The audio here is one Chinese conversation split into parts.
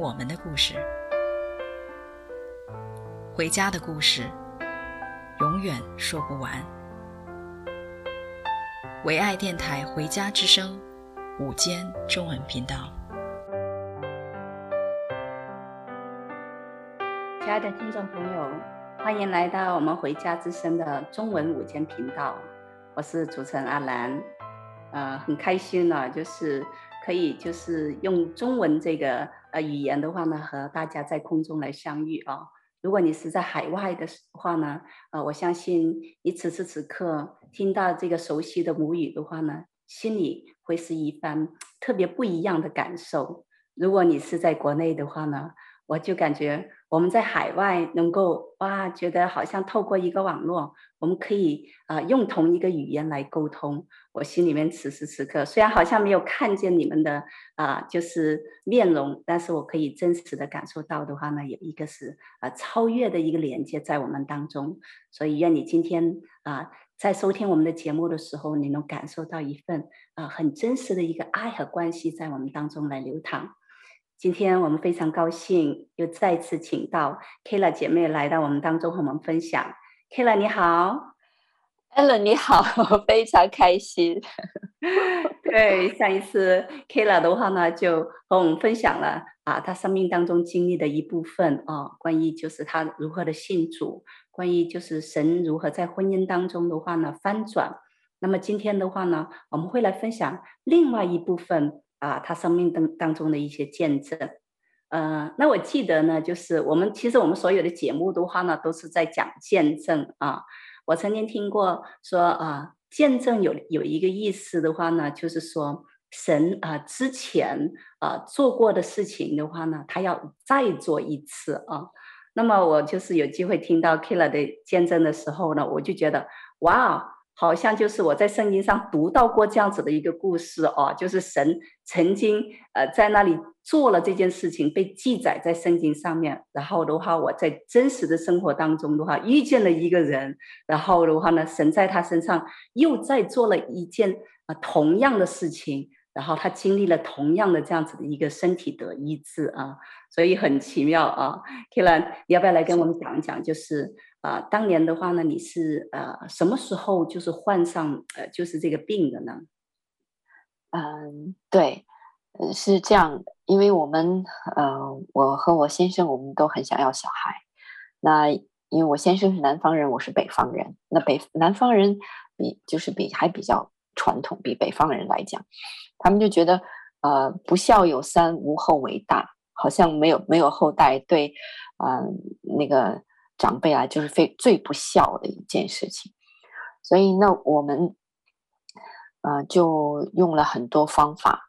我们的故事，回家的故事，永远说不完。唯爱电台《回家之声》午间中文频道，亲爱的听众朋友，欢迎来到我们《回家之声》的中文午间频道。我是主持人阿兰，呃，很开心呢、就是可以就是用中文这个。呃，语言的话呢，和大家在空中来相遇啊。如果你是在海外的话呢，呃，我相信你此时此刻听到这个熟悉的母语的话呢，心里会是一番特别不一样的感受。如果你是在国内的话呢，我就感觉我们在海外能够哇，觉得好像透过一个网络，我们可以啊、用同一个语言来沟通。我心里面此时此刻虽然好像没有看见你们的啊、就是面容，但是我可以真实的感受到的话呢，有一个是啊、超越的一个连接在我们当中。所以愿你今天啊、在收听我们的节目的时候，你能感受到一份啊、很真实的一个爱和关系在我们当中来流淌。今天我们非常高兴，又再次请到 Kayla 姐妹来到我们当中和我们分享。Kayla 你好，Ellen 你好，非常开心。对，上一次 Kayla 的话呢，就和我们分享了啊，她生命当中经历的一部分啊，关于就是她如何的信主，关于就是神如何在婚姻当中的话呢翻转。那么今天的话呢，我们会来分享另外一部分。啊，他生命当当中的一些见证，呃，那我记得呢，就是我们其实我们所有的节目的话呢，都是在讲见证啊。我曾经听过说啊，见证有有一个意思的话呢，就是说神啊之前啊做过的事情的话呢，他要再做一次啊。那么我就是有机会听到 Kayla 的见证的时候呢，我就觉得哇。好像就是我在圣经上读到过这样子的一个故事哦，就是神曾经呃在那里做了这件事情，被记载在圣经上面。然后的话，我在真实的生活当中的话，遇见了一个人，然后的话呢，神在他身上又在做了一件啊同样的事情，然后他经历了同样的这样子的一个身体的医治啊，所以很奇妙啊。Kayla，你要不要来跟我们讲一讲？就是。啊、当年的话呢，你是呃什么时候就是患上呃就是这个病的呢？嗯，对，是这样，因为我们呃我和我先生我们都很想要小孩，那因为我先生是南方人，我是北方人，那北南方人比就是比还比较传统，比北方人来讲，他们就觉得呃不孝有三，无后为大，好像没有没有后代，对，嗯、呃、那个。长辈啊，就是非最不孝的一件事情，所以那我们，呃，就用了很多方法，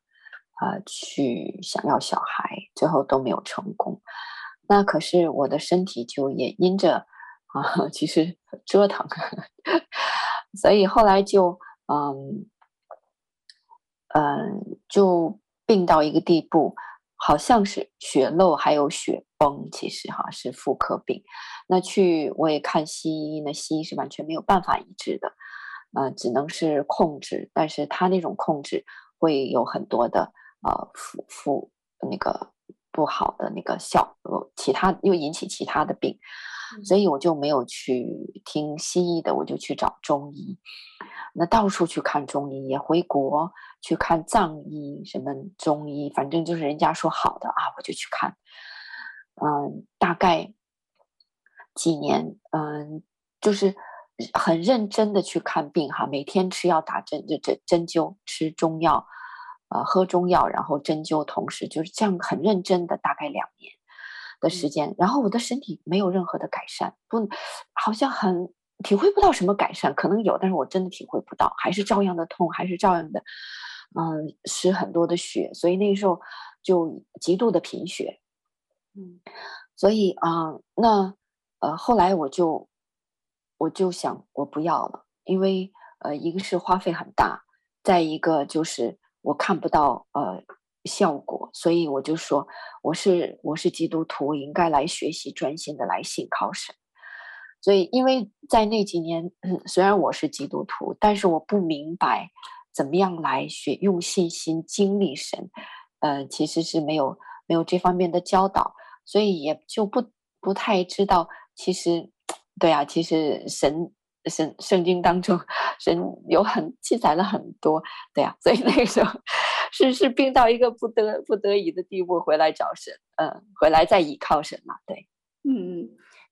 啊、去想要小孩，最后都没有成功。那可是我的身体就也因着啊，其实折腾，所以后来就嗯，嗯、就病到一个地步。好像是血漏还有血崩，其实哈是妇科病。那去我也看西医，那西医是完全没有办法医治的，呃，只能是控制。但是他那种控制会有很多的呃负负那个不好的那个效，其他又引起其他的病，所以我就没有去听西医的，我就去找中医。那到处去看中医，也回国去看藏医，什么中医，反正就是人家说好的啊，我就去看。嗯，大概几年，嗯，就是很认真的去看病哈，每天吃药打针，就针针灸，吃中药，呃，喝中药，然后针灸，同时就是这样很认真的，大概两年的时间，然后我的身体没有任何的改善，不，好像很。体会不到什么改善，可能有，但是我真的体会不到，还是照样的痛，还是照样的，嗯，失很多的血，所以那个时候就极度的贫血，嗯，所以啊、呃，那呃，后来我就我就想，我不要了，因为呃，一个是花费很大，再一个就是我看不到呃效果，所以我就说，我是我是基督徒，应该来学习，专心的来信靠神。所以，因为在那几年，虽然我是基督徒，但是我不明白怎么样来学用信心经历神，呃，其实是没有没有这方面的教导。所以也就不不太知道，其实，对啊，其实神神圣经当中，神有很记载了很多，对啊，所以那个时候是是病到一个不得不得已的地步，回来找神，嗯，回来再依靠神嘛，对，嗯。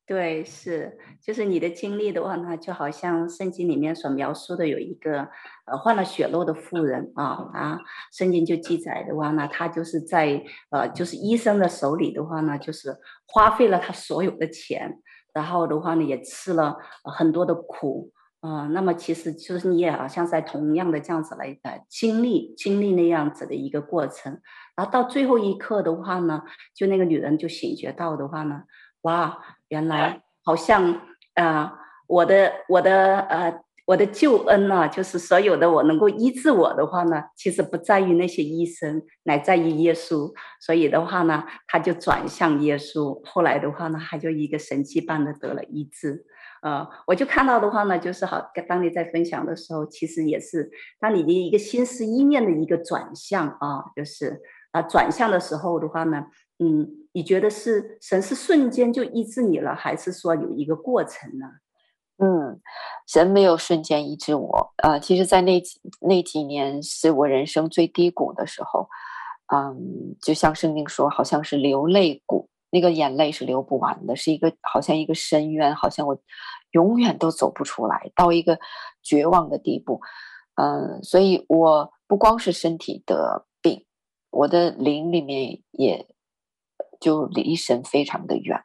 对，是，就是你的经历的话呢，就好像圣经里面所描述的，有一个呃患了血漏的妇人啊啊，圣经就记载的话呢，她就是在呃就是医生的手里的话呢，就是花费了他所有的钱，然后的话呢也吃了很多的苦啊、那么其实就是你也好像在同样的这样子来呃经历经历那样子的一个过程，然后到最后一刻的话呢，就那个女人就醒觉到的话呢。哇，原来好像啊、我的我的呃我的救恩呢、就是所有的我能够医治我的话呢，其实不在于那些医生，乃在于耶稣。所以的话呢，他就转向耶稣。后来的话呢，他就一个神迹般的得了医治。呃，我就看到的话呢，就是好，当你在分享的时候，其实也是当你的一个心思意念的一个转向啊，就是啊、转向的时候的话呢。嗯，你觉得是神是瞬间就医治你了，还是说有一个过程呢？嗯，神没有瞬间医治我。呃，其实，在那几那几年是我人生最低谷的时候。嗯，就像圣经说，好像是流泪谷，那个眼泪是流不完的，是一个好像一个深渊，好像我永远都走不出来，到一个绝望的地步。嗯，所以我不光是身体的病，我的灵里面也。就离神非常的远，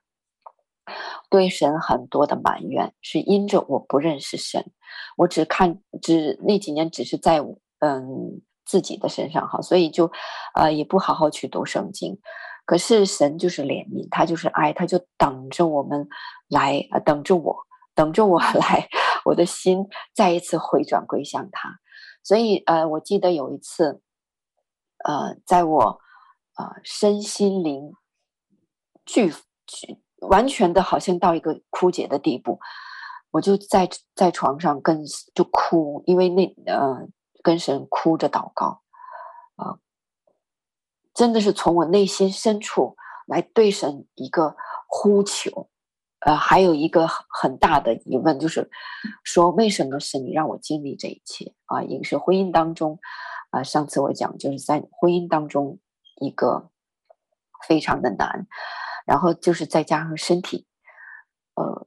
对神很多的埋怨，是因着我不认识神，我只看只那几年只是在嗯自己的身上哈，所以就呃也不好好去读圣经。可是神就是怜悯，他就是爱，他就等着我们来，呃，等着我，等着我 来，我的心再一次回转归向他。所以呃，我记得有一次，呃，在我呃身心灵。巨巨完全的，好像到一个枯竭的地步，我就在在床上跟就哭，因为那呃跟神哭着祷告，啊、呃，真的是从我内心深处来对神一个呼求，呃，还有一个很大的疑问，就是说为什么是你让我经历这一切啊？一个是婚姻当中啊、上次我讲就是在婚姻当中一个非常的难。然后就是再加上身体，呃，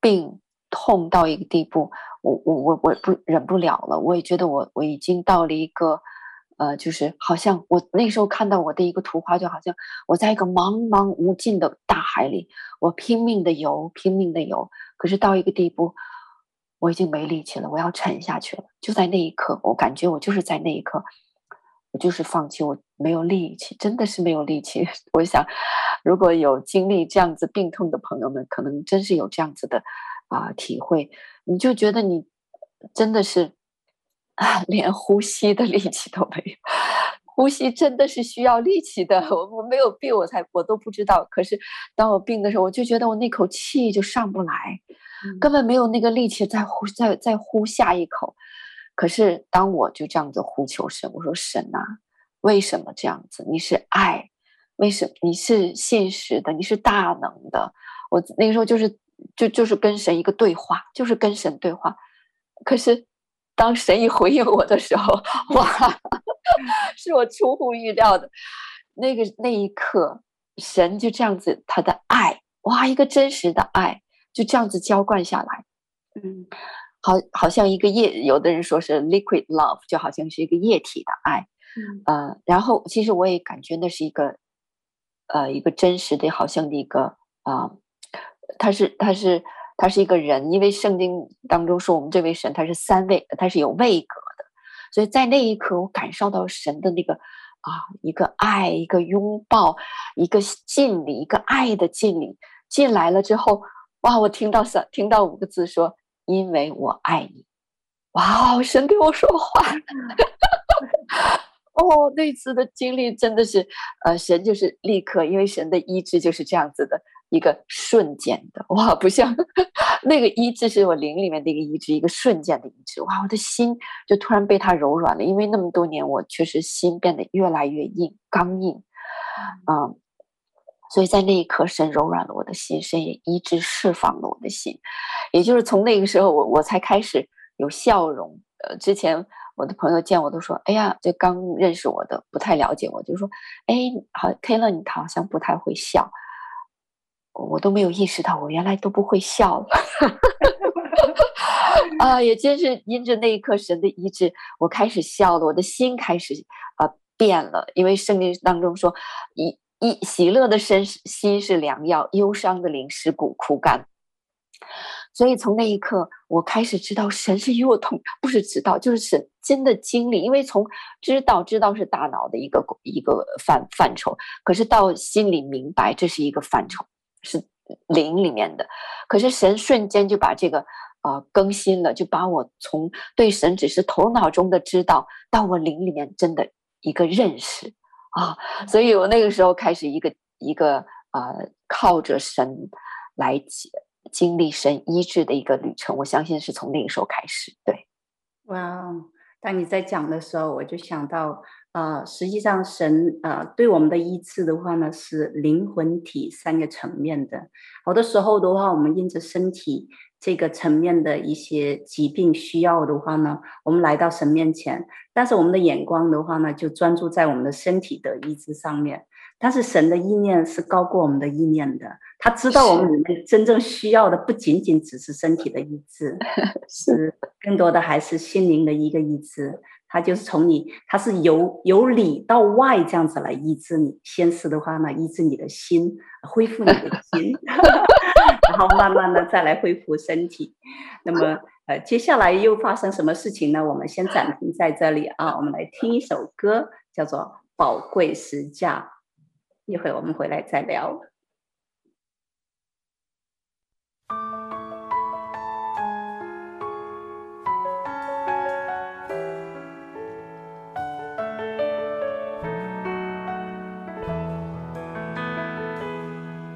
病痛到一个地步，我我我我不忍不了了，我也觉得我我已经到了一个，呃，就是好像我那时候看到我的一个图画，就好像我在一个茫茫无尽的大海里，我拼命的游，拼命的游，可是到一个地步，我已经没力气了，我要沉下去了。就在那一刻，我感觉我就是在那一刻。我就是放弃，我没有力气，真的是没有力气。我想，如果有经历这样子病痛的朋友们，可能真是有这样子的啊、呃、体会。你就觉得你真的是啊，连呼吸的力气都没有。呼吸真的是需要力气的。我我没有病，我才我都不知道。可是当我病的时候，我就觉得我那口气就上不来，根本没有那个力气再呼再再呼下一口。可是，当我就这样子呼求神，我说：“神啊，为什么这样子？你是爱，为什么你是现实的？你是大能的？”我那个时候就是就就是跟神一个对话，就是跟神对话。可是，当神一回应我的时候，哇，是我出乎意料的。那个那一刻，神就这样子，他的爱，哇，一个真实的爱，就这样子浇灌下来，嗯。好，好像一个液，有的人说是 liquid love，就好像是一个液体的爱，嗯，呃，然后其实我也感觉那是一个，呃，一个真实的，好像的一个啊、呃，他是他是他是一个人，因为圣经当中说我们这位神他是三位，他是有位格的，所以在那一刻我感受到神的那个啊，一个爱，一个拥抱，一个敬礼，一个爱的敬礼进来了之后，哇！我听到三，听到五个字说：“因为我爱你。”哇！神对我说话。哦，那次的经历真的是，呃，神就是立刻，因为神的医治就是这样子的一个瞬间的，哇，不像 那个医治是我灵里面的一个医治，一个瞬间的医治，哇，我的心就突然被他柔软了，因为那么多年我确实心变得越来越硬，刚硬，嗯，所以在那一刻，神柔软了我的心，神也医治释放了我的心，也就是从那个时候，我我才开始有笑容，呃，之前。我的朋友见我都说：“哎呀，这刚认识我的不太了解我，就说，哎，好，Kayla，你好像不太会笑。”我都没有意识到，我原来都不会笑了。啊，也真是因着那一刻神的医治，我开始笑了，我的心开始啊、变了。因为圣经当中说，一一喜乐的身心是良药，忧伤的灵使骨枯干。所以从那一刻，我开始知道神是与我同，不是知道，就是神真的经历。因为从知道知道是大脑的一个一个范范畴，可是到心里明白这是一个范畴，是灵里面的。可是神瞬间就把这个呃更新了，就把我从对神只是头脑中的知道，到我灵里面真的一个认识啊。所以我那个时候开始一个一个呃靠着神来解。经历神医治的一个旅程，我相信是从那个时候开始。对，哇！当你在讲的时候，我就想到，呃，实际上神呃对我们的医治的话呢，是灵魂体三个层面的。好多时候的话，我们因着身体这个层面的一些疾病需要的话呢，我们来到神面前，但是我们的眼光的话呢，就专注在我们的身体的医治上面。但是神的意念是高过我们的意念的，他知道我们里面真正需要的不仅仅只是身体的医治，是更多的还是心灵的一个医治。他就是从你，他是由由里到外这样子来医治你。先是的话呢，医治你的心，恢复你的心，然后慢慢的再来恢复身体。那么呃，接下来又发生什么事情呢？我们先暂停在这里啊，我们来听一首歌，叫做《宝贵十架》。一会我们回来再聊。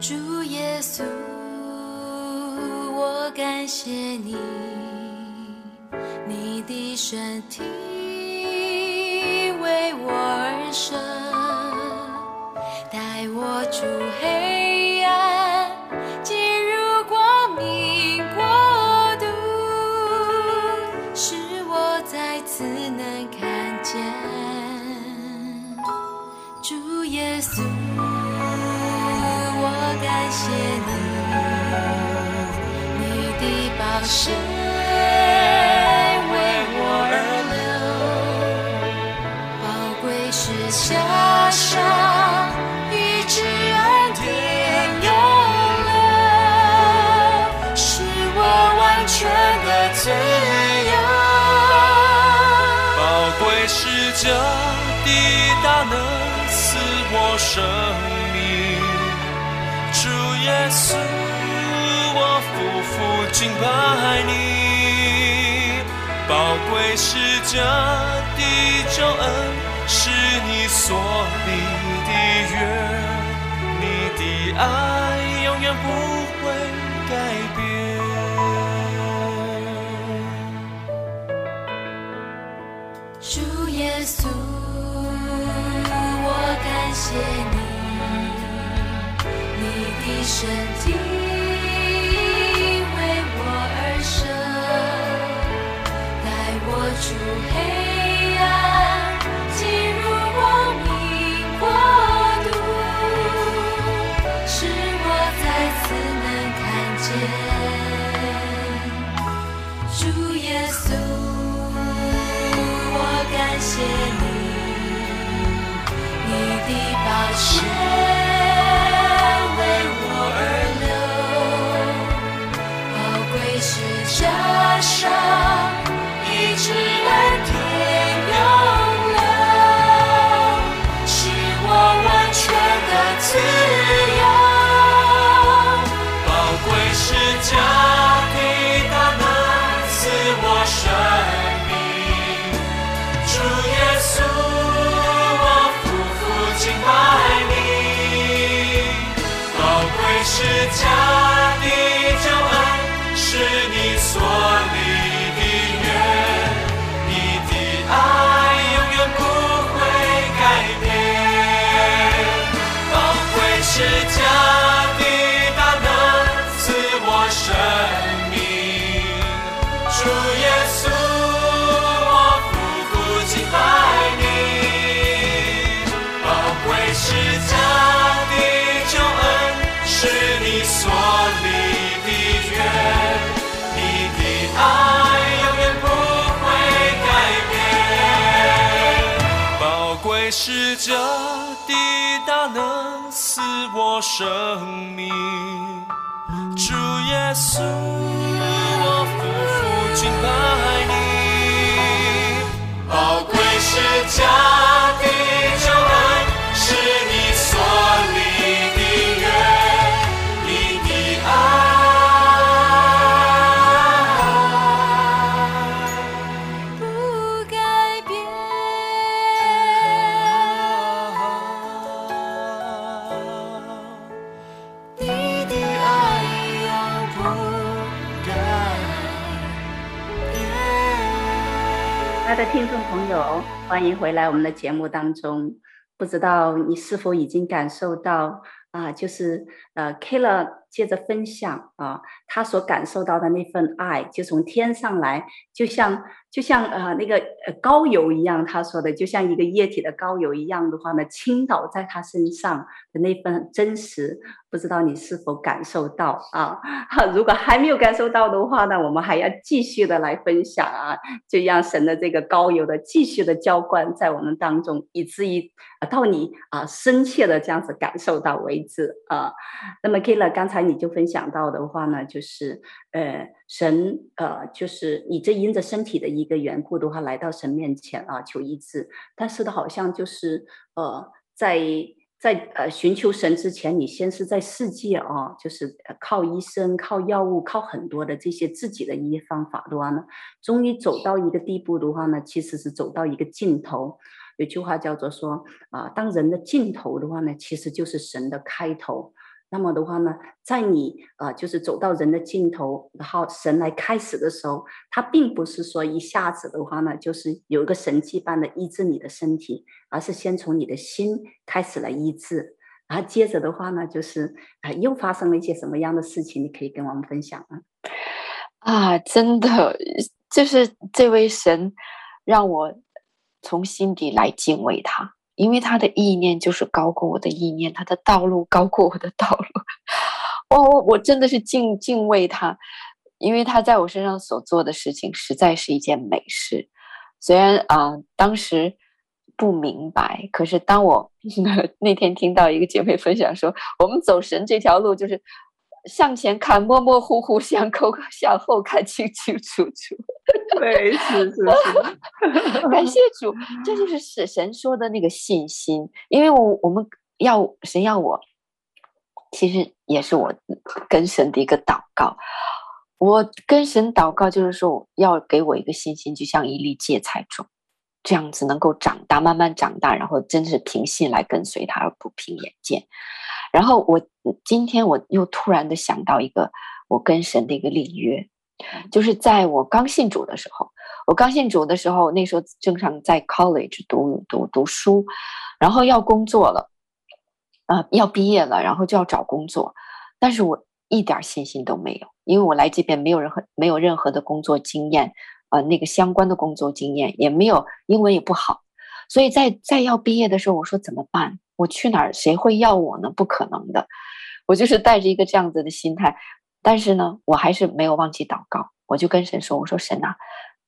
主耶稣，我感谢你，你的身体为我而生。谁为我而流宝贵是下山与挚爱的永恒是我完全的自由宝贵是这地大能赐我生命主耶稣敬拜你。宝贵是这的救恩是你所立的约，你的爱永远不会改变。主耶稣，我感谢你，你的身体谢你你的抱歉是家。这滴答能赐我生命，主耶稣，我夫妇敬拜你，宝贵是家。友，欢迎回来我们的节目当中。不知道你是否已经感受到啊，就是呃，Kayla 接着分享啊，他所感受到的那份爱，就从天上来，就像就像呃那个呃高油一样，他说的就像一个液体的高油一样的话呢，倾倒在他身上的那份真实，不知道你是否感受到啊？如果还没有感受到的话呢，我们还要继续的来分享啊，就让神的这个高油的继续的浇灌在我们当中，以至于到你啊深切的这样子感受到为止啊。那么 Kila，刚才。你就分享到的话呢，就是呃，神呃，就是你这因着身体的一个缘故的话，来到神面前啊，求医治。但是呢，好像就是呃，在在呃寻求神之前，你先是在世界啊，就是靠医生、靠药物、靠很多的这些自己的医方法的话呢，终于走到一个地步的话呢，其实是走到一个尽头。有句话叫做说啊，当人的尽头的话呢，其实就是神的开头。那么的话呢，在你、呃，就是走到人的尽头，然后神来开始的时候，他并不是说一下子的话呢，就是有一个神迹般的医治你的身体，而是先从你的心开始来医治，然后接着的话呢，就是啊、又发生了一些什么样的事情？你可以跟我们分享吗？啊，真的，就是这位神让我从心底来敬畏他。因为他的意念就是高过我的意念，他的道路高过我的道路，我我真的是敬敬畏他，因为他在我身上所做的事情实在是一件美事。虽然啊、当时不明白，可是当我 那天听到一个姐妹分享说，我们走神这条路就是。向前看模模糊糊，向后向后看清清楚楚。对，是是是，感谢主，这就是是神说的那个信心。因为我我们要神要我，其实也是我跟神的一个祷告。我跟神祷告，就是说要给我一个信心，就像一粒芥菜种，这样子能够长大，慢慢长大，然后真是凭信来跟随他，而不凭眼见。然后我今天我又突然的想到一个我跟神的一个立约，就是在我刚信主的时候，我刚信主的时候，那时候正常在 college 读读读书，然后要工作了，呃，要毕业了，然后就要找工作，但是我一点信心都没有，因为我来这边没有任何没有任何的工作经验，呃，那个相关的工作经验也没有，英文也不好，所以在在要毕业的时候，我说怎么办？我去哪儿，谁会要我呢？不可能的，我就是带着一个这样子的心态，但是呢，我还是没有忘记祷告，我就跟神说：“我说神呐、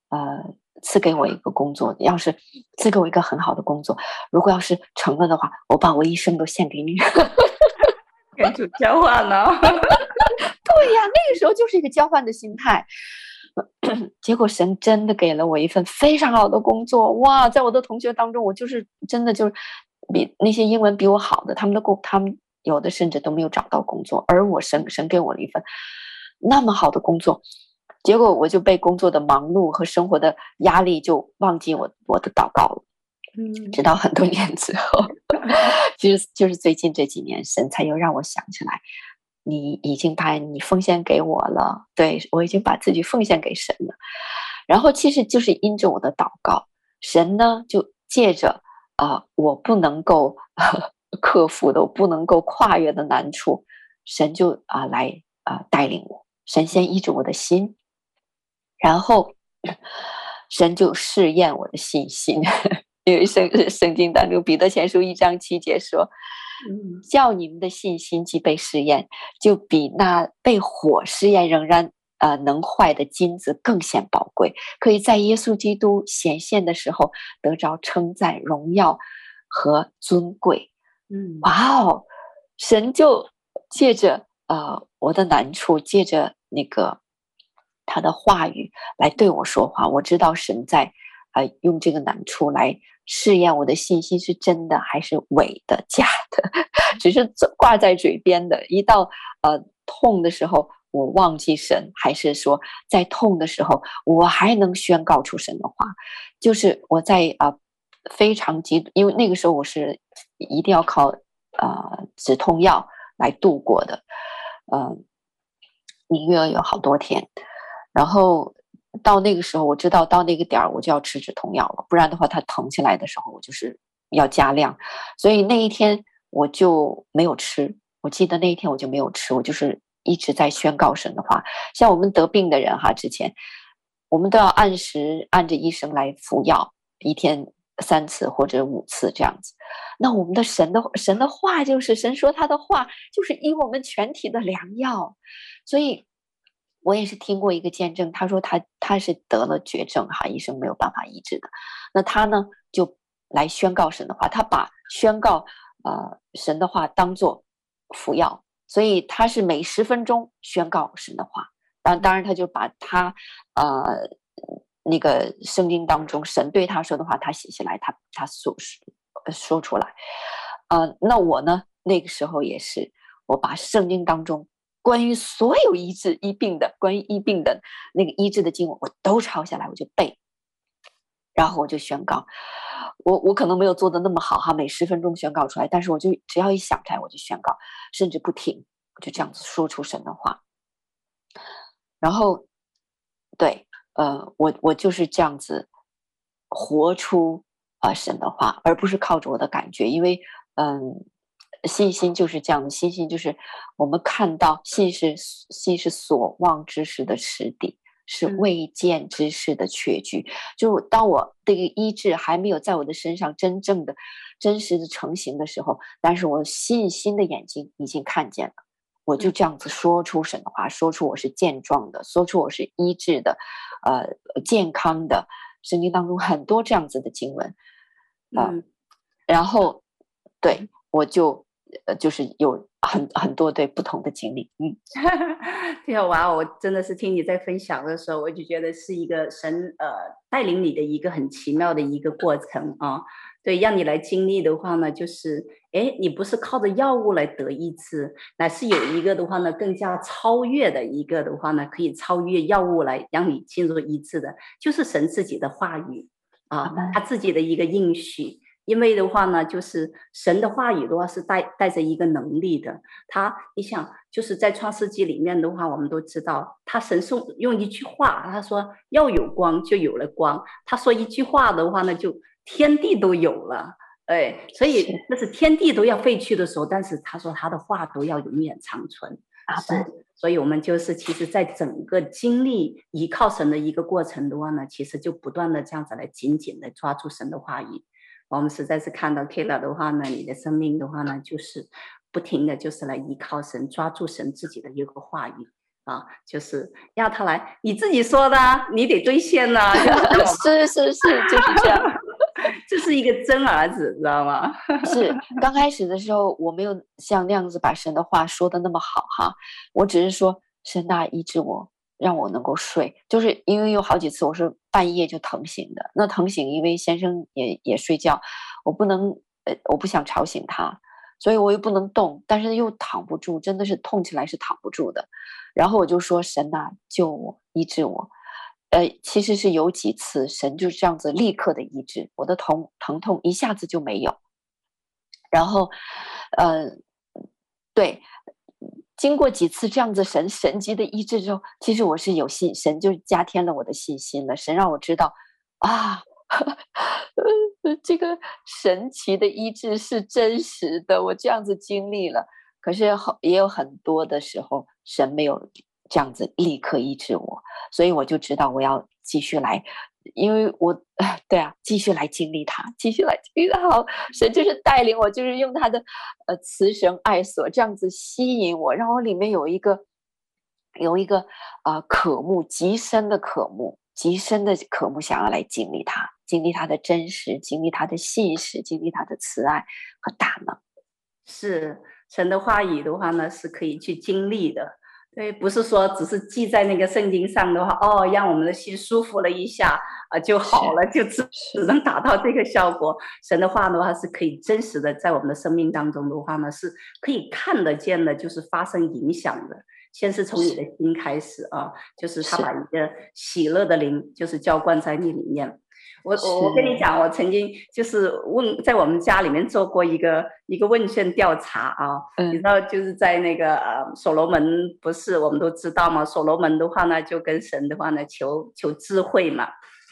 啊，呃，赐给我一个工作，要是赐给我一个很好的工作，如果要是成了的话，我把我一生都献给你。”跟主交换呢？对呀，那个时候就是一个交换的心态。结果神真的给了我一份非常好的工作，哇，在我的同学当中，我就是真的就是。比那些英文比我好的，他们的工，他们有的甚至都没有找到工作，而我神神给我了一份那么好的工作，结果我就被工作的忙碌和生活的压力就忘记我我的祷告了。嗯，直到很多年之后，其 实就是最近这几年，神才又让我想起来，你已经把你奉献给我了，对，我已经把自己奉献给神了。然后其实就是因着我的祷告，神呢就借着。啊、呃，我不能够 克服的，我不能够跨越的难处，神就啊、呃、来啊、呃、带领我，神先医治我的心，然后神就试验我的信心。因为圣圣经当中彼得前书一章七节说：“叫你们的信心既被试验，就比那被火试验仍然。”呃，能坏的金子更显宝贵，可以在耶稣基督显现的时候得着称赞荣耀。和尊贵。嗯，哇哦，神就借着呃我的难处，借着那个他的话语来对我说话。我知道神在啊、呃、用这个难处来试验我的信心是真的还是伪的、假的，只是挂在嘴边的。一到呃痛的时候，我忘记神，还是说在痛的时候，我还能宣告出神的话。就是我在啊、非常急，因为那个时候我是一定要靠啊、呃、止痛药来度过的，呃，一个月有好多天，然后。到那个时候，我知道到那个点儿我就要吃止痛药了，不然的话，它疼起来的时候，我就是要加量。所以那一天我就没有吃。我记得那一天我就没有吃，我就是一直在宣告神的话。像我们得病的人哈，之前我们都要按时按着医生来服药，一天三次或者五次这样子。那我们的神的神的话就是神说他的话就是医我们全体的良药，所以。我也是听过一个见证，他说他他是得了绝症哈，医生没有办法医治的。那他呢就来宣告神的话，他把宣告呃神的话当做服药，所以他是每十分钟宣告神的话。当当然他就把他呃那个圣经当中神对他说的话，他写下来，他他所说说出来。呃，那我呢那个时候也是，我把圣经当中。关于所有医治医病的，关于医病的那个医治的经文，我都抄下来，我就背，然后我就宣告。我我可能没有做的那么好哈，每十分钟宣告出来，但是我就只要一想出来，我就宣告，甚至不停，我就这样子说出神的话。然后，对，呃，我我就是这样子活出啊、呃、神的话，而不是靠着我的感觉，因为嗯。信心就是这样的，信心就是我们看到信是信是所望之事的实底，是未见之事的确据。嗯、就当我这个医治还没有在我的身上真正的、真实的成型的时候，但是我信心的眼睛已经看见了，我就这样子说出神的话，说出我是健壮的，说出我是医治的，呃，健康的。圣经当中很多这样子的经文，啊、呃嗯，然后对我就。呃，就是有很很多对不同的经历，嗯，挺好玩。我真的是听你在分享的时候，我就觉得是一个神呃带领你的一个很奇妙的一个过程啊。对，让你来经历的话呢，就是哎，你不是靠着药物来得医治，乃是有一个的话呢，更加超越的一个的话呢，可以超越药物来让你进入医治的，就是神自己的话语啊，他自己的一个应许。因为的话呢，就是神的话语的话是带带着一个能力的。他，你想，就是在创世纪里面的话，我们都知道，他神送用一句话，他说要有光，就有了光。他说一句话的话呢，就天地都有了。哎，所以那是天地都要废去的时候，但是他说他的话都要永远长存。啊，是。所以我们就是其实，在整个经历依靠神的一个过程的话呢，其实就不断的这样子来紧紧的抓住神的话语。我们实在是看到 Kayla 的话呢，你的生命的话呢，就是不停的就是来依靠神，抓住神自己的一个话语啊，就是要他来，你自己说的，你得兑现呐、啊。是是是，就是这样，这是一个真儿子，知道吗？是刚开始的时候，我没有像那样子把神的话说的那么好哈，我只是说神大，医治我。让我能够睡，就是因为有好几次我是半夜就疼醒的。那疼醒，因为先生也也睡觉，我不能，呃，我不想吵醒他，所以我又不能动，但是又躺不住，真的是痛起来是躺不住的。然后我就说：“神呐，救我，医治我。”呃，其实是有几次神就这样子立刻的医治我的疼疼痛，一下子就没有。然后，呃，对。经过几次这样子神神迹的医治之后，其实我是有信，神就加添了我的信心了。神让我知道，啊，这个神奇的医治是真实的，我这样子经历了。可是后也有很多的时候，神没有这样子立刻医治我，所以我就知道我要继续来。因为我，对啊，继续来经历他，继续来经历他。好，神就是带领我，就是用他的呃慈绳爱索这样子吸引我，让我里面有一个有一个啊、呃、渴慕极深的渴慕，极深的渴慕，想要来经历他。经历他的真实，经历他的信实，经历他的慈爱和大能。是神的话语的话呢，是可以去经历的。对，不是说只是记在那个圣经上的话，哦，让我们的心舒服了一下啊就好了，就只只能达到这个效果。神的话的话是可以真实的在我们的生命当中的话呢，是可以看得见的，就是发生影响的。先是从你的心开始啊，就是他把一个喜乐的灵，就是浇灌在你里面。我我我跟你讲，我曾经就是问，在我们家里面做过一个一个问卷调查啊，嗯、你知道就是在那个呃所罗门不是我们都知道吗？所罗门的话呢，就跟神的话呢求求智慧嘛，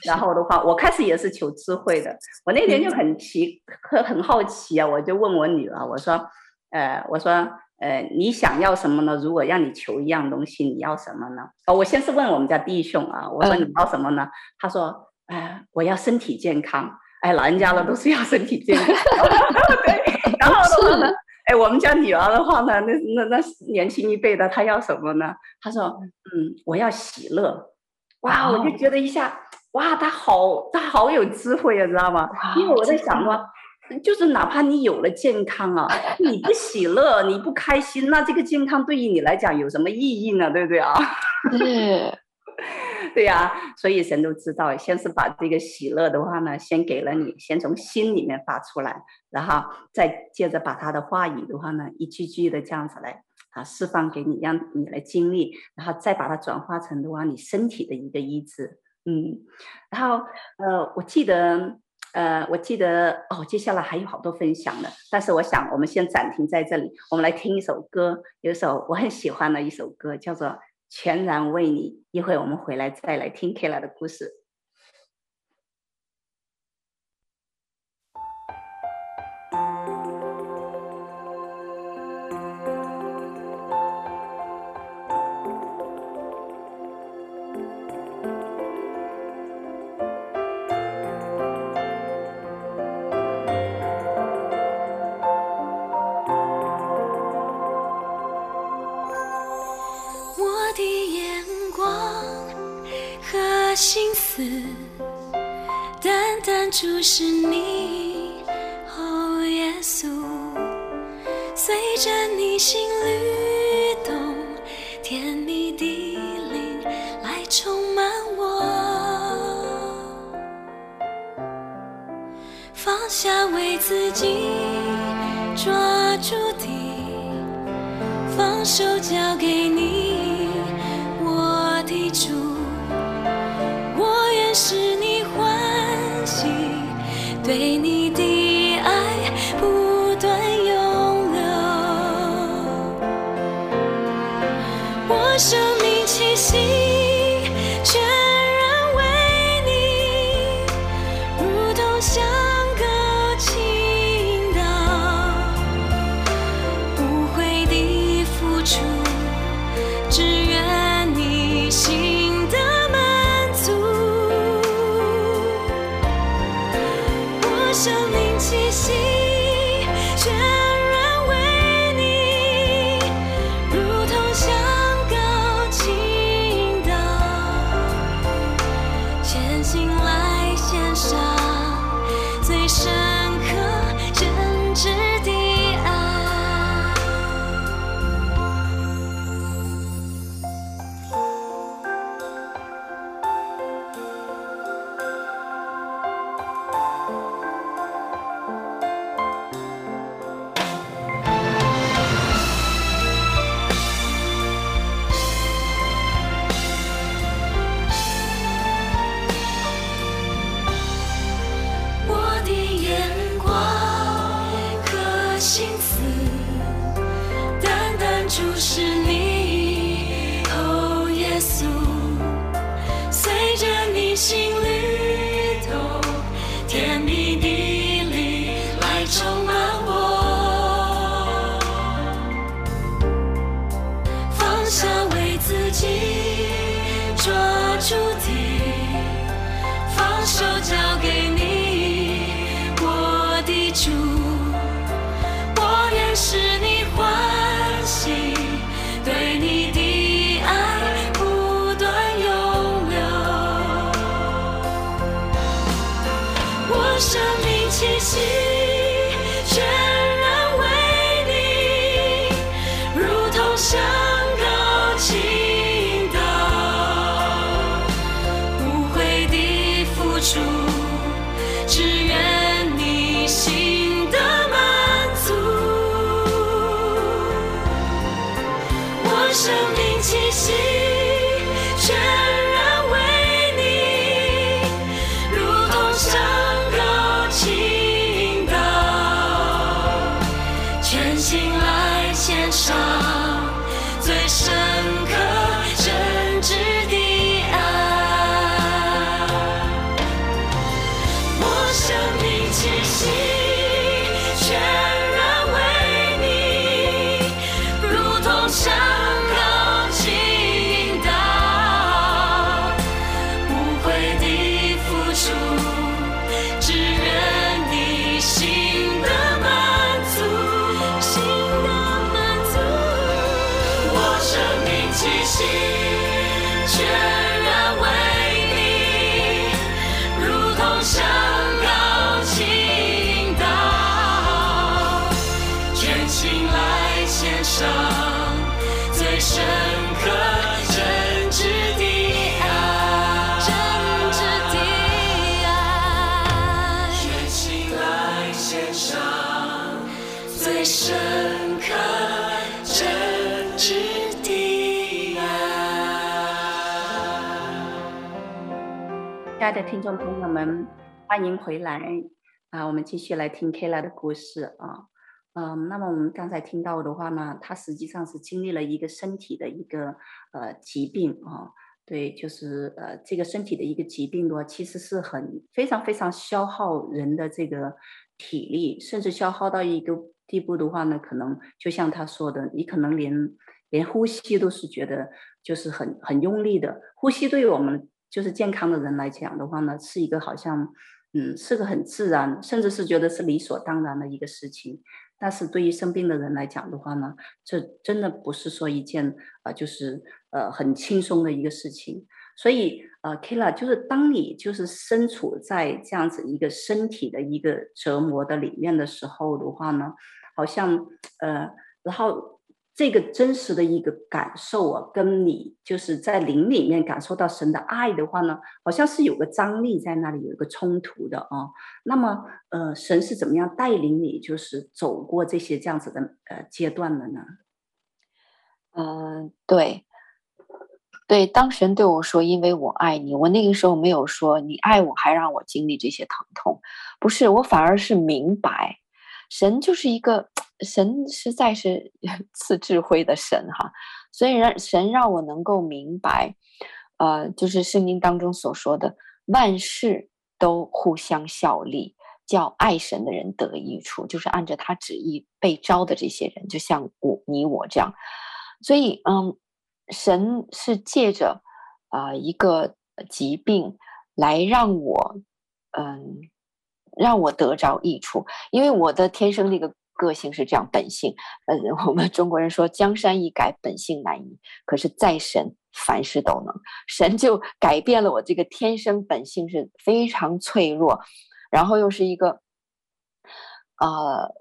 然后的话我开始也是求智慧的，我那天就很奇很、嗯、很好奇啊，我就问我女儿，我说，呃我说呃你想要什么呢？如果让你求一样东西，你要什么呢？哦，我先是问我们家弟兄啊，我说你要什么呢？嗯、他说。哎、呃，我要身体健康。哎，老人家了都是要身体健康。对，然后的话呢，哎，我们家女儿的话呢，那那那年轻一辈的，她要什么呢？她说，嗯，我要喜乐。哇，我就觉得一下，哇，她好，她好有智慧啊，知道吗？因为我在想说，就是哪怕你有了健康啊，你不喜乐，你不开心，那这个健康对于你来讲有什么意义呢？对不对啊？是。对呀、所以神都知道，先是把这个喜乐的话呢，先给了你，先从心里面发出来，然后再接着把他的话语的话呢，一句句的这样子来啊释放给你，让你来经历，然后再把它转化成的话，你身体的一个医治，嗯，然后呃，我记得呃，我记得哦，接下来还有好多分享的，但是我想我们先暂停在这里，我们来听一首歌，有一首我很喜欢的一首歌，叫做。全然为你，一会我们回来再来听 Kira 的故事。注视你，哦，耶稣，随着你心律动，甜蜜的灵来充满我，放下为自己抓住的，放手交给你，you. 的听众朋友们，欢迎回来啊！我们继续来听 Kala 的故事啊。嗯，那么我们刚才听到的话呢，他实际上是经历了一个身体的一个呃疾病啊。对，就是呃这个身体的一个疾病的话，其实是很非常非常消耗人的这个体力，甚至消耗到一个地步的话呢，可能就像他说的，你可能连连呼吸都是觉得就是很很用力的呼吸，对于我们。就是健康的人来讲的话呢，是一个好像，嗯，是个很自然，甚至是觉得是理所当然的一个事情。但是对于生病的人来讲的话呢，这真的不是说一件啊、呃，就是呃很轻松的一个事情。所以呃，Kayla，就是当你就是身处在这样子一个身体的一个折磨的里面的时候的话呢，好像呃，然后。这个真实的一个感受啊，跟你就是在灵里面感受到神的爱的话呢，好像是有个张力在那里，有一个冲突的啊。那么，呃，神是怎么样带领你，就是走过这些这样子的呃阶段的呢？嗯、对，对，当神对我说“因为我爱你”，我那个时候没有说“你爱我还让我经历这些疼痛”，不是，我反而是明白，神就是一个。神实在是 赐智慧的神哈，所以让神让我能够明白，呃，就是圣经当中所说的万事都互相效力，叫爱神的人得益处，就是按照他旨意被召的这些人，就像我你我这样。所以，嗯，神是借着啊、一个疾病来让我，嗯，让我得着益处，因为我的天生那个。个性是这样，本性，呃，我们中国人说江山易改，本性难移。可是，在神凡事都能，神就改变了我这个天生本性是非常脆弱，然后又是一个，呃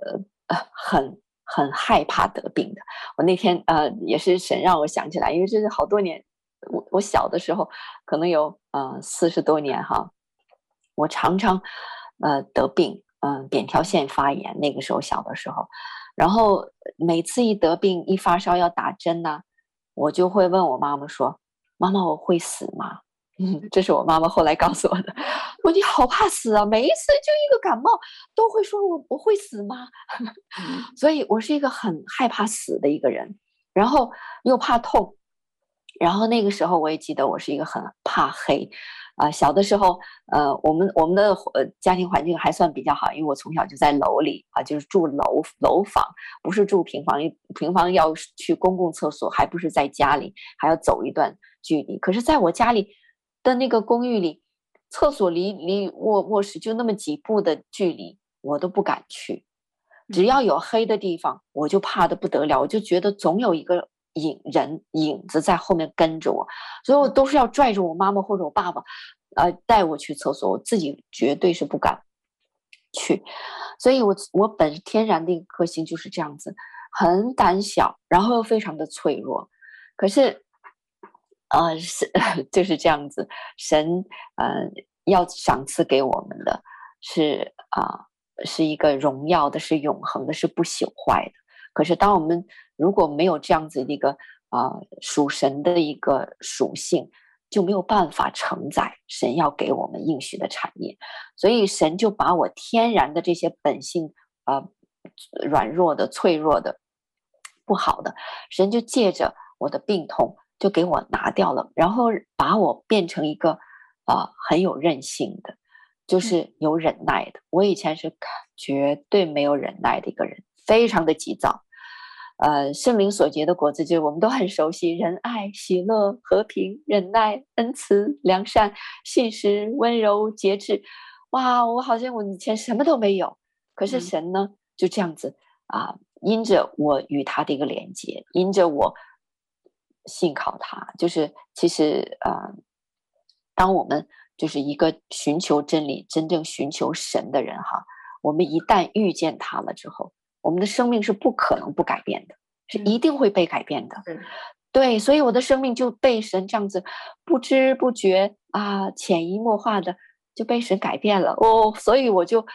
呃，很很害怕得病的。我那天呃也是神让我想起来，因为这是好多年，我我小的时候可能有呃四十多年哈，我常常呃得病。嗯，扁桃腺发炎，那个时候小的时候，然后每次一得病一发烧要打针呢，我就会问我妈妈说：“妈妈，我会死吗？”嗯，这是我妈妈后来告诉我的。我：“你好怕死啊！每一次就一个感冒都会说我我会死吗？” 所以我是一个很害怕死的一个人，然后又怕痛，然后那个时候我也记得我是一个很怕黑。啊，小的时候，呃，我们我们的呃家庭环境还算比较好，因为我从小就在楼里啊，就是住楼楼房，不是住平房，平房要去公共厕所，还不是在家里，还要走一段距离。可是，在我家里的那个公寓里，厕所离离卧卧室就那么几步的距离，我都不敢去。只要有黑的地方，我就怕的不得了，我就觉得总有一个。影人影子在后面跟着我，所以我都是要拽着我妈妈或者我爸爸，呃，带我去厕所。我自己绝对是不敢去，所以我我本天然的一个个性就是这样子，很胆小，然后又非常的脆弱。可是，呃，是 就是这样子，神呃要赏赐给我们的是啊、呃，是一个荣耀的，是永恒的，是不朽坏的。可是，当我们如果没有这样子的一个啊属神的一个属性，就没有办法承载神要给我们应许的产业，所以神就把我天然的这些本性啊、呃、软弱的、脆弱的、不好的，神就借着我的病痛就给我拿掉了，然后把我变成一个啊、呃、很有韧性的。就是有忍耐的。我以前是绝对没有忍耐的一个人，非常的急躁。呃，圣灵所结的果子，就是我们都很熟悉：仁爱、喜乐、和平、忍耐、恩慈、良善、信实、温柔、节制。哇，我好像我以前什么都没有。可是神呢，嗯、就这样子啊，因着我与他的一个连接，因着我信靠他，就是其实啊、呃，当我们。就是一个寻求真理、真正寻求神的人哈。我们一旦遇见他了之后，我们的生命是不可能不改变的，是一定会被改变的。嗯、对，所以我的生命就被神这样子不知不觉啊，潜移默化的就被神改变了哦。所以我就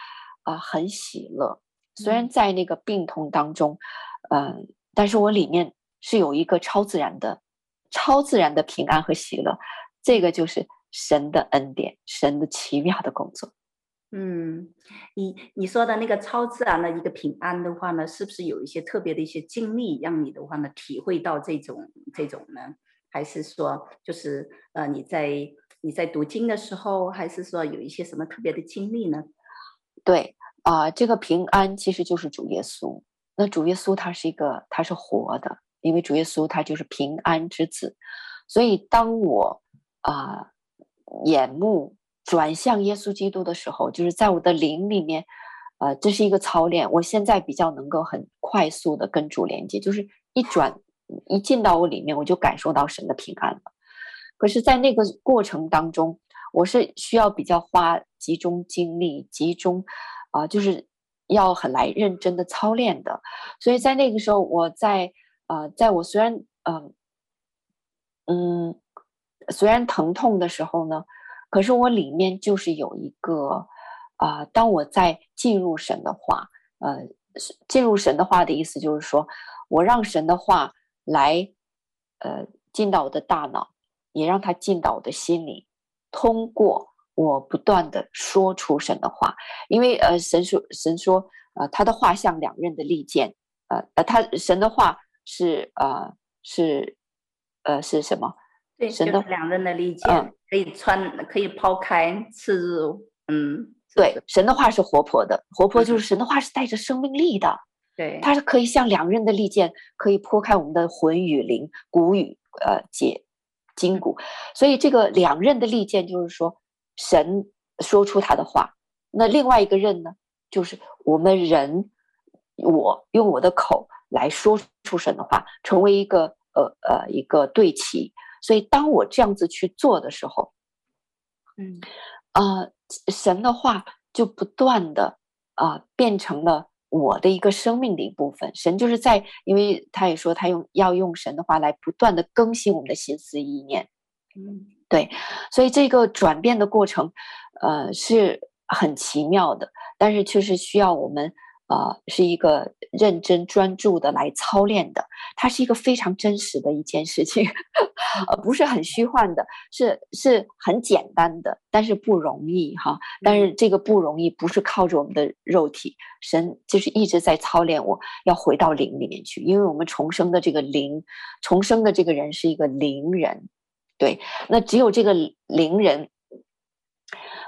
啊很喜乐，虽然在那个病痛当中，嗯、呃，但是我里面是有一个超自然的、超自然的平安和喜乐。这个就是。神的恩典，神的奇妙的工作。嗯，你你说的那个超自然的一个平安的话呢，是不是有一些特别的一些经历，让你的话呢体会到这种这种呢？还是说，就是呃你在你在读经的时候，还是说有一些什么特别的经历呢？对啊，这个平安其实就是主耶稣。那主耶稣他是一个，他是活的，因为主耶稣他就是平安之子。所以当我啊。眼目转向耶稣基督的时候，就是在我的灵里面，呃，这是一个操练。我现在比较能够很快速的跟主连接，就是一转一进到我里面，我就感受到神的平安了。可是，在那个过程当中，我是需要比较花集中精力，集中啊、就是要很来认真的操练的。所以在那个时候，我在呃，在我虽然嗯、呃、嗯。虽然疼痛的时候呢，可是我里面就是有一个啊、呃，当我在进入神的话，呃，进入神的话的意思就是说，我让神的话来，呃，进到我的大脑，也让它进到我的心里，通过我不断的说出神的话，因为呃，神说神说，呃，他的话像两刃的利剑，呃呃，他神的话是呃是呃是什么？对，神的两刃的利剑，嗯、可以穿，可以抛开，刺入。嗯，对，神的话是活泼的，活泼就是神的话是带着生命力的。对，它是可以像两刃的利剑，可以剖开我们的魂与灵、骨与呃解筋骨。所以这个两刃的利剑就是说，神说出他的话。那另外一个刃呢，就是我们人，我用我的口来说出神的话，成为一个呃呃一个对齐。所以，当我这样子去做的时候，嗯，呃，神的话就不断的啊、呃，变成了我的一个生命的一部分。神就是在，因为他也说他用要用神的话来不断的更新我们的心思意念，嗯，对，所以这个转变的过程，呃，是很奇妙的，但是却是需要我们。啊、呃，是一个认真专注的来操练的，它是一个非常真实的一件事情，呃，不是很虚幻的，是是很简单的，但是不容易哈。但是这个不容易，不是靠着我们的肉体，神就是一直在操练我，要回到灵里面去，因为我们重生的这个灵，重生的这个人是一个灵人，对，那只有这个灵人，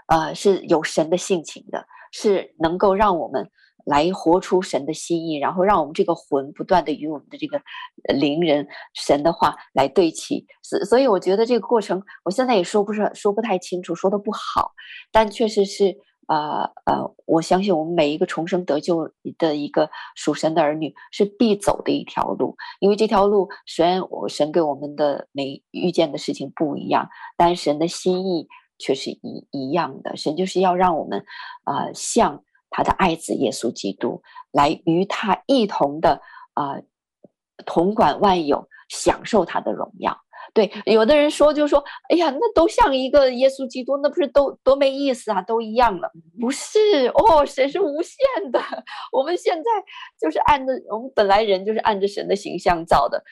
呃，是有神的性情的，是能够让我们。来活出神的心意，然后让我们这个魂不断的与我们的这个灵人神的话来对齐。所所以，我觉得这个过程，我现在也说不是说不太清楚，说的不好，但确实是呃呃，我相信我们每一个重生得救的一个属神的儿女是必走的一条路，因为这条路虽然我神给我们的每遇见的事情不一样，但神的心意却是一一样的。神就是要让我们啊、呃、像。他的爱子耶稣基督来与他一同的啊、呃，统管万有，享受他的荣耀。对，有的人说就说，哎呀，那都像一个耶稣基督，那不是都多没意思啊？都一样了。不是哦，神是无限的。我们现在就是按着我们本来人就是按着神的形象造的，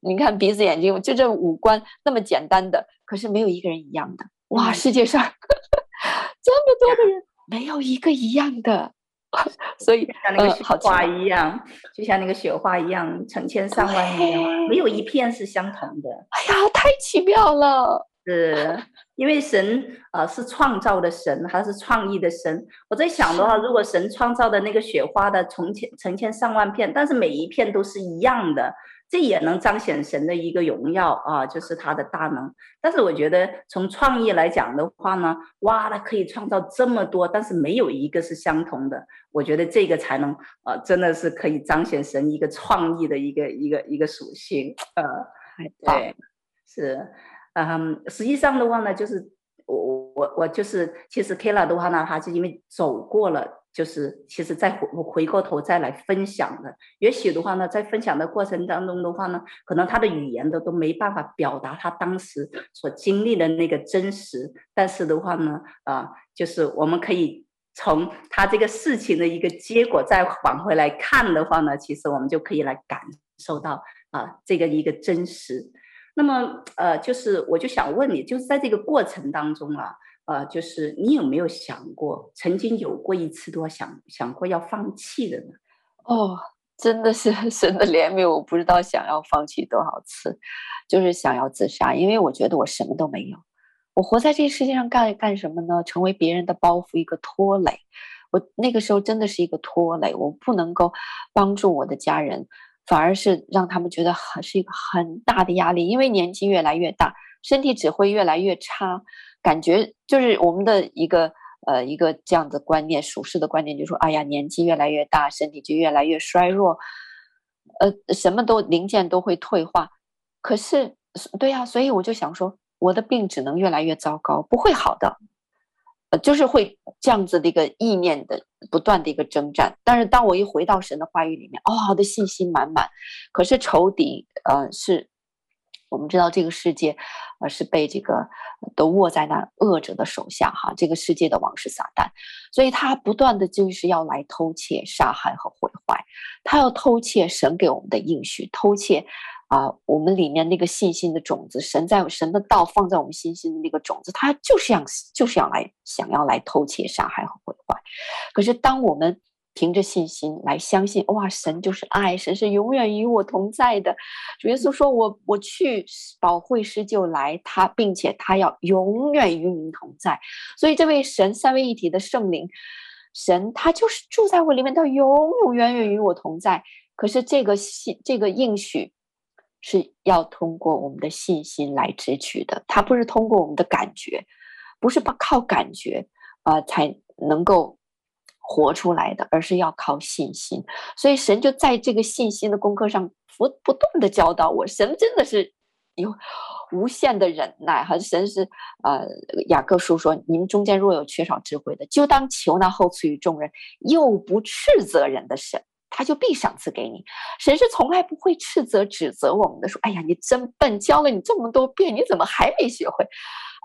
你看鼻子眼睛，就这五官那么简单的，可是没有一个人一样的。哇，世界上 这么多的人，没有一个一样的。所以像那个雪花一样，嗯、就像那个雪花一样，成千上万年，没有一片是相同的。哎呀，太奇妙了！是因为神啊、呃、是创造的神，还是创意的神？我在想的话，如果神创造的那个雪花的成千成千上万片，但是每一片都是一样的。这也能彰显神的一个荣耀啊，就是他的大能。但是我觉得从创意来讲的话呢，哇，他可以创造这么多，但是没有一个是相同的。我觉得这个才能啊，真的是可以彰显神一个创意的一个一个一个属性。呃，对，是，嗯，实际上的话呢，就是我我我就是，其实 Kayla 的话呢，他是因为走过了。就是其实再回回过头再来分享的，也许的话呢，在分享的过程当中的话呢，可能他的语言都都没办法表达他当时所经历的那个真实。但是的话呢，啊，就是我们可以从他这个事情的一个结果再往回来看的话呢，其实我们就可以来感受到啊这个一个真实。那么呃，就是我就想问你，就是在这个过程当中啊。呃，就是你有没有想过，曾经有过一次多想想过要放弃的呢？哦，真的是 神的怜悯，我不知道想要放弃多少次，就是想要自杀，因为我觉得我什么都没有，我活在这个世界上干干什么呢？成为别人的包袱，一个拖累。我那个时候真的是一个拖累，我不能够帮助我的家人，反而是让他们觉得很是一个很大的压力，因为年纪越来越大，身体只会越来越差。感觉就是我们的一个呃一个这样的观念，属世的观念，就说，哎呀，年纪越来越大，身体就越来越衰弱，呃，什么都零件都会退化。可是，对呀，所以我就想说，我的病只能越来越糟糕，不会好的，呃，就是会这样子的一个意念的不断的一个征战。但是，当我一回到神的话语里面，哦，我的信心满满。可是仇敌，呃，是。我们知道这个世界，呃，是被这个都握在那恶者的手下哈。这个世界的王是撒旦，所以他不断的就是要来偷窃、杀害和毁坏。他要偷窃神给我们的应许，偷窃啊、我们里面那个信心的种子。神在神的道放在我们信心的那个种子，他就是要就是要来想要来偷窃、杀害和毁坏。可是当我们凭着信心来相信，哇，神就是爱，神是永远与我同在的。主耶稣说：“我我去，保惠师就来，他并且他要永远与您同在。”所以这位神三位一体的圣灵，神他就是住在我里面，他永永远远与我同在。可是这个信，这个应许是要通过我们的信心来支取的，他不是通过我们的感觉，不是靠感觉啊、呃、才能够。活出来的，而是要靠信心，所以神就在这个信心的功课上不不断的教导我。神真的是有无限的忍耐，哈神是呃雅各书说：你们中间若有缺少智慧的，就当求那厚赐与众人又不斥责人的神，他就必赏赐给你。神是从来不会斥责指责我们的，说：哎呀，你真笨，教了你这么多遍，你怎么还没学会？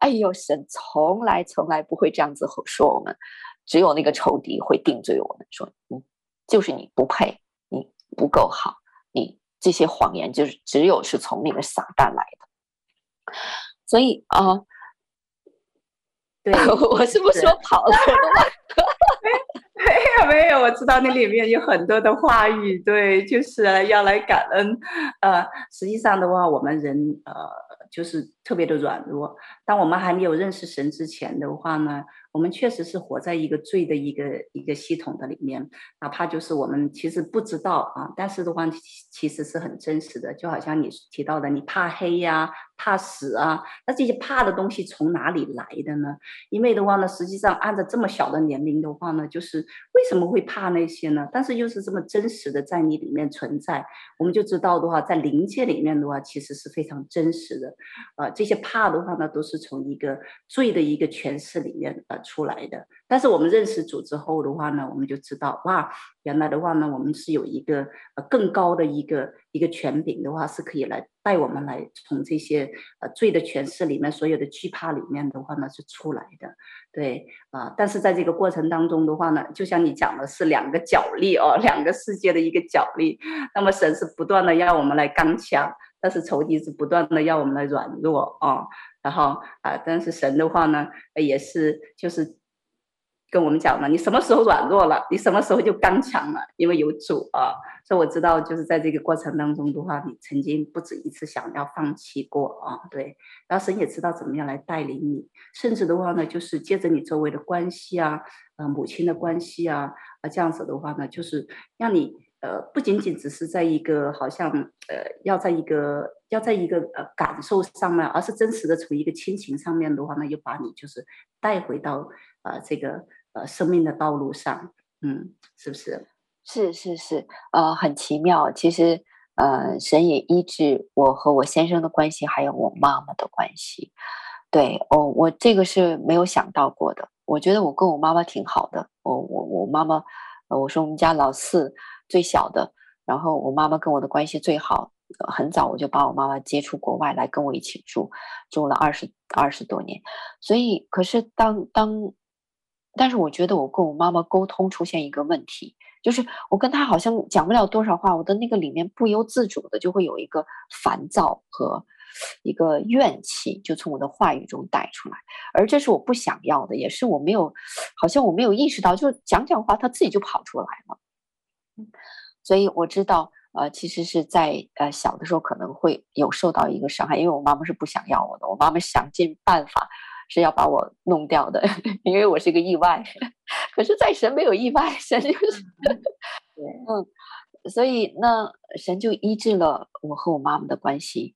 哎呦，神从来从来不会这样子说我们。只有那个仇敌会定罪我们，说：“嗯，就是你不配，你不够好，你这些谎言就是只有是从那个撒旦来的。”所以啊，呃、对，我是不是说跑了？没有没有，我知道那里面有很多的话语，对，就是要来感恩。呃，实际上的话，我们人呃，就是特别的软弱。当我们还没有认识神之前的话呢，我们确实是活在一个罪的一个一个系统的里面，哪怕就是我们其实不知道啊，但是的话其实是很真实的，就好像你提到的，你怕黑呀、怕死啊，那这些怕的东西从哪里来的呢？因为的话呢，实际上按照这么小的年龄的话呢，就是为什么会怕那些呢？但是又是这么真实的在你里面存在，我们就知道的话，在灵界里面的话，其实是非常真实的，啊，这些怕的话呢，都是从一个罪的一个诠释里面呃。出来的，但是我们认识主之后的话呢，我们就知道哇，原来的话呢，我们是有一个呃更高的一个一个权柄的话，是可以来带我们来从这些呃罪的诠释里面，所有的惧怕里面的话呢是出来的，对啊、但是在这个过程当中的话呢，就像你讲的是两个角力哦，两个世界的一个角力，那么神是不断的让我们来刚强。但是仇敌是不断的要我们来软弱啊，然后啊，但是神的话呢，也是就是。跟我们讲了，你什么时候软弱了，你什么时候就刚强了，因为有主啊。所以我知道，就是在这个过程当中的话，你曾经不止一次想要放弃过啊。对，然后神也知道怎么样来带领你，甚至的话呢，就是借着你周围的关系啊，呃，母亲的关系啊，啊，这样子的话呢，就是让你呃，不仅仅只是在一个好像呃，要在一个要在一个呃感受上面，而是真实的从一个亲情上面的话呢，又把你就是带回到呃这个。呃，生命的道路上，嗯，是不是？是是是，呃，很奇妙。其实，呃，神也医治我和我先生的关系，还有我妈妈的关系。对，哦，我这个是没有想到过的。我觉得我跟我妈妈挺好的。我我我妈妈，呃，我说我们家老四，最小的。然后我妈妈跟我的关系最好。很早我就把我妈妈接出国外来跟我一起住，住了二十二十多年。所以，可是当当。但是我觉得我跟我妈妈沟通出现一个问题，就是我跟她好像讲不了多少话，我的那个里面不由自主的就会有一个烦躁和一个怨气，就从我的话语中带出来，而这是我不想要的，也是我没有，好像我没有意识到，就讲讲话，她自己就跑出来了。所以我知道，呃，其实是在呃小的时候可能会有受到一个伤害，因为我妈妈是不想要我的，我妈妈想尽办法。是要把我弄掉的，因为我是一个意外。可是，在神没有意外，神就是，对，嗯，所以那神就医治了我和我妈妈的关系，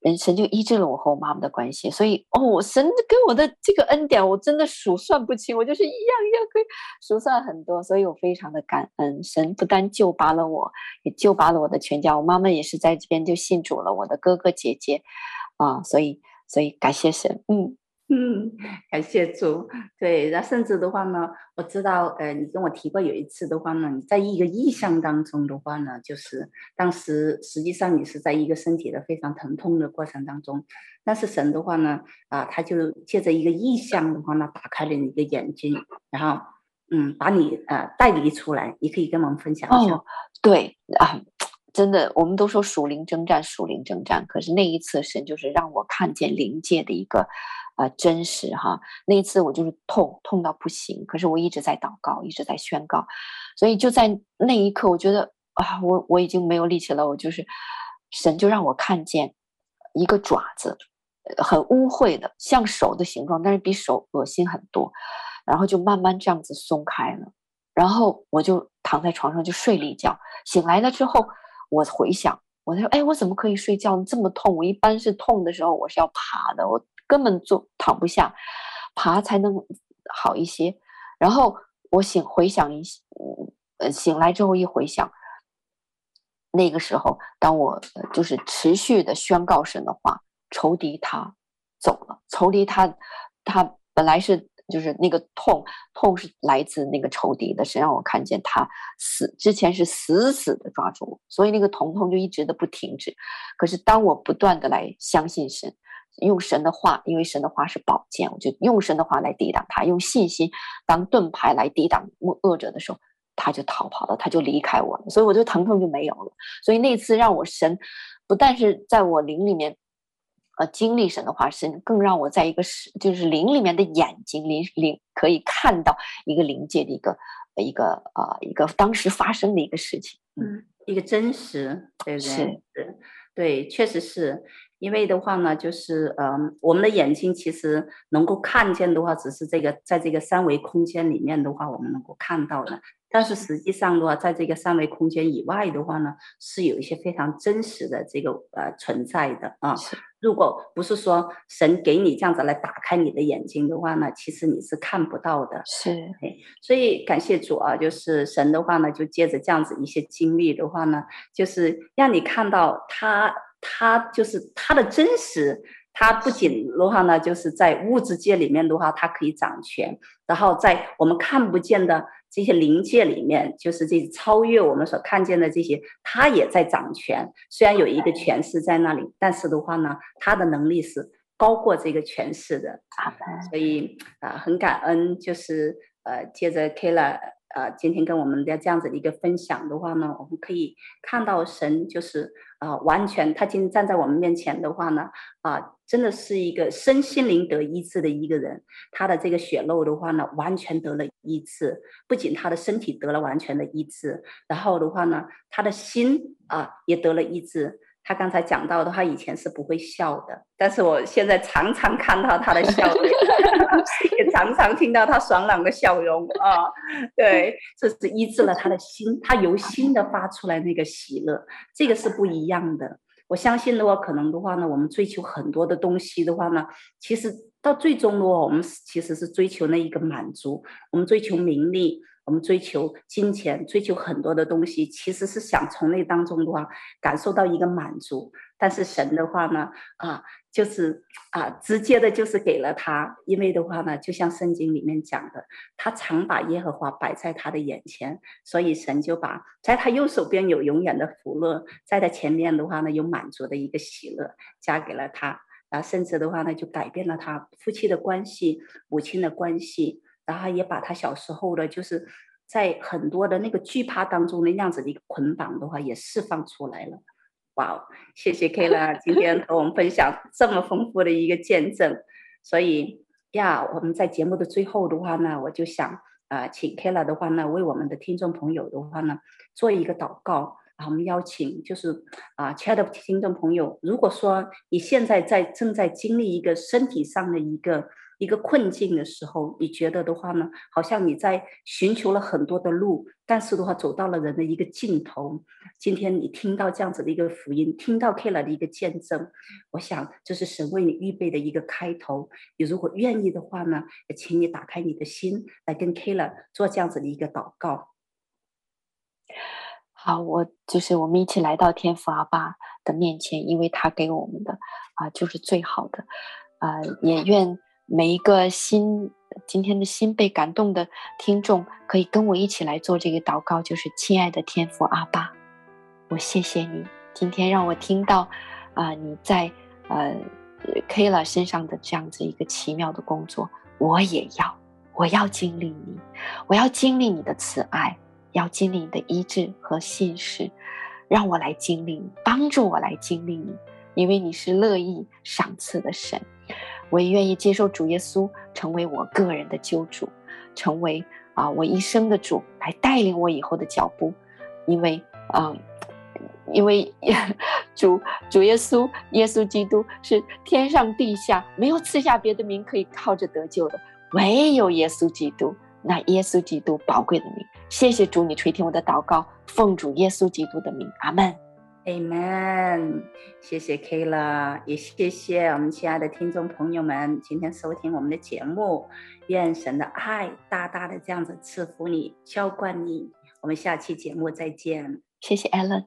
人神就医治了我和我妈妈的关系。所以，哦，神给我的这个恩典，我真的数算不清，我就是一样一样可以数算很多，所以我非常的感恩。神不单救拔了我，也救拔了我的全家。我妈妈也是在这边就信主了，我的哥哥姐姐啊，所以。所以感谢神，嗯嗯，感谢主，对，那甚至的话呢，我知道，呃，你跟我提过有一次的话呢，你在一个意象当中的话呢，就是当时实际上你是在一个身体的非常疼痛的过程当中，但是神的话呢，啊，他就借着一个意象的话呢，打开了你的眼睛，然后，嗯，把你呃带离出来，你可以跟我们分享一下。哦，对啊。真的，我们都说属灵征战，属灵征战。可是那一次，神就是让我看见灵界的一个啊、呃、真实哈。那一次我就是痛，痛到不行。可是我一直在祷告，一直在宣告。所以就在那一刻，我觉得啊，我我已经没有力气了。我就是神就让我看见一个爪子，很污秽的，像手的形状，但是比手恶心很多。然后就慢慢这样子松开了。然后我就躺在床上就睡了一觉，醒来了之后。我回想，我说，哎，我怎么可以睡觉这么痛？我一般是痛的时候，我是要爬的，我根本坐躺不下，爬才能好一些。然后我醒回想一，呃，醒来之后一回想，那个时候，当我就是持续的宣告神的话，仇敌他走了，仇敌他他本来是。就是那个痛，痛是来自那个仇敌的，神让我看见他死之前是死死的抓住我，所以那个疼痛就一直的不停止。可是当我不断的来相信神，用神的话，因为神的话是宝剑，我就用神的话来抵挡他，用信心当盾牌来抵挡恶者的时候，他就逃跑了，他就离开我了，所以我就疼痛就没有了。所以那次让我神不但是在我灵里面。呃，经历神的话，神更让我在一个是就是灵里面的眼睛，灵灵可以看到一个灵界的一个一个呃一个当时发生的一个事情，嗯，一个真实，对不对？是，对，确实是因为的话呢，就是呃，我们的眼睛其实能够看见的话，只是这个在这个三维空间里面的话，我们能够看到的。但是实际上的话，在这个三维空间以外的话呢，是有一些非常真实的这个呃存在的啊。如果不是说神给你这样子来打开你的眼睛的话呢，其实你是看不到的。是，所以感谢主啊，就是神的话呢，就借着这样子一些经历的话呢，就是让你看到他，他就是他的真实。他不仅的话呢，就是在物质界里面的话，它可以掌权；然后在我们看不见的这些灵界里面，就是这超越我们所看见的这些，它也在掌权。虽然有一个权势在那里，但是的话呢，它的能力是高过这个权势的。所以啊、呃，很感恩，就是呃，借着 Kayla 呃今天跟我们的这样子的一个分享的话呢，我们可以看到神就是啊、呃，完全他今天站在我们面前的话呢，啊、呃，真的是一个身心灵得医治的一个人。他的这个血漏的话呢，完全得了医治，不仅他的身体得了完全的医治，然后的话呢，他的心啊、也得了医治。他刚才讲到的话，以前是不会笑的，但是我现在常常看到他的笑容，也常常听到他爽朗的笑容啊。对，这是医治了他的心，他由心的发出来那个喜乐，这个是不一样的。我相信的话，可能的话呢，我们追求很多的东西的话呢，其实到最终的话，我们其实是追求那一个满足，我们追求名利。我们追求金钱，追求很多的东西，其实是想从那当中的话感受到一个满足。但是神的话呢，啊，就是啊，直接的就是给了他，因为的话呢，就像圣经里面讲的，他常把耶和华摆在他的眼前，所以神就把在他右手边有永远的福乐，在他前面的话呢，有满足的一个喜乐加给了他，啊，甚至的话呢，就改变了他夫妻的关系，母亲的关系。然后也把他小时候的，就是在很多的那个惧怕当中的那样子的一个捆绑的话，也释放出来了。好，谢谢 Kayla 今天和我们分享这么丰富的一个见证。所以呀，我们在节目的最后的话呢，我就想啊、请 Kayla 的话呢，为我们的听众朋友的话呢，做一个祷告。然后我们邀请，就是啊，亲爱的听众朋友，如果说你现在在正在经历一个身体上的一个。一个困境的时候，你觉得的话呢，好像你在寻求了很多的路，但是的话走到了人的一个尽头。今天你听到这样子的一个福音，听到 Kayla 的一个见证，我想这是神为你预备的一个开头。你如果愿意的话呢，也请你打开你的心，来跟 Kayla 做这样子的一个祷告。好，我就是我们一起来到天父阿爸的面前，因为他给我们的啊就是最好的啊，也愿。每一个心今天的心被感动的听众，可以跟我一起来做这个祷告，就是亲爱的天父阿爸，我谢谢你今天让我听到啊、你在呃 Kayla 身上的这样子一个奇妙的工作，我也要，我要经历你，我要经历你的慈爱，要经历你的医治和信实，让我来经历你，帮助我来经历你，因为你是乐意赏赐的神。我也愿意接受主耶稣成为我个人的救主，成为啊我一生的主，来带领我以后的脚步。因为啊，因为主主耶稣耶稣基督是天上地下没有赐下别的名可以靠着得救的，唯有耶稣基督。那耶稣基督宝贵的名，谢谢主，你垂听我的祷告，奉主耶稣基督的名，阿门。Amen，谢谢 Kayla，也谢谢我们亲爱的听众朋友们今天收听我们的节目。愿神的爱大大的这样子赐福你，浇灌你。我们下期节目再见。谢谢 Alan。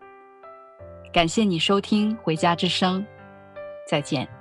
感谢你收听《回家之声》，再见。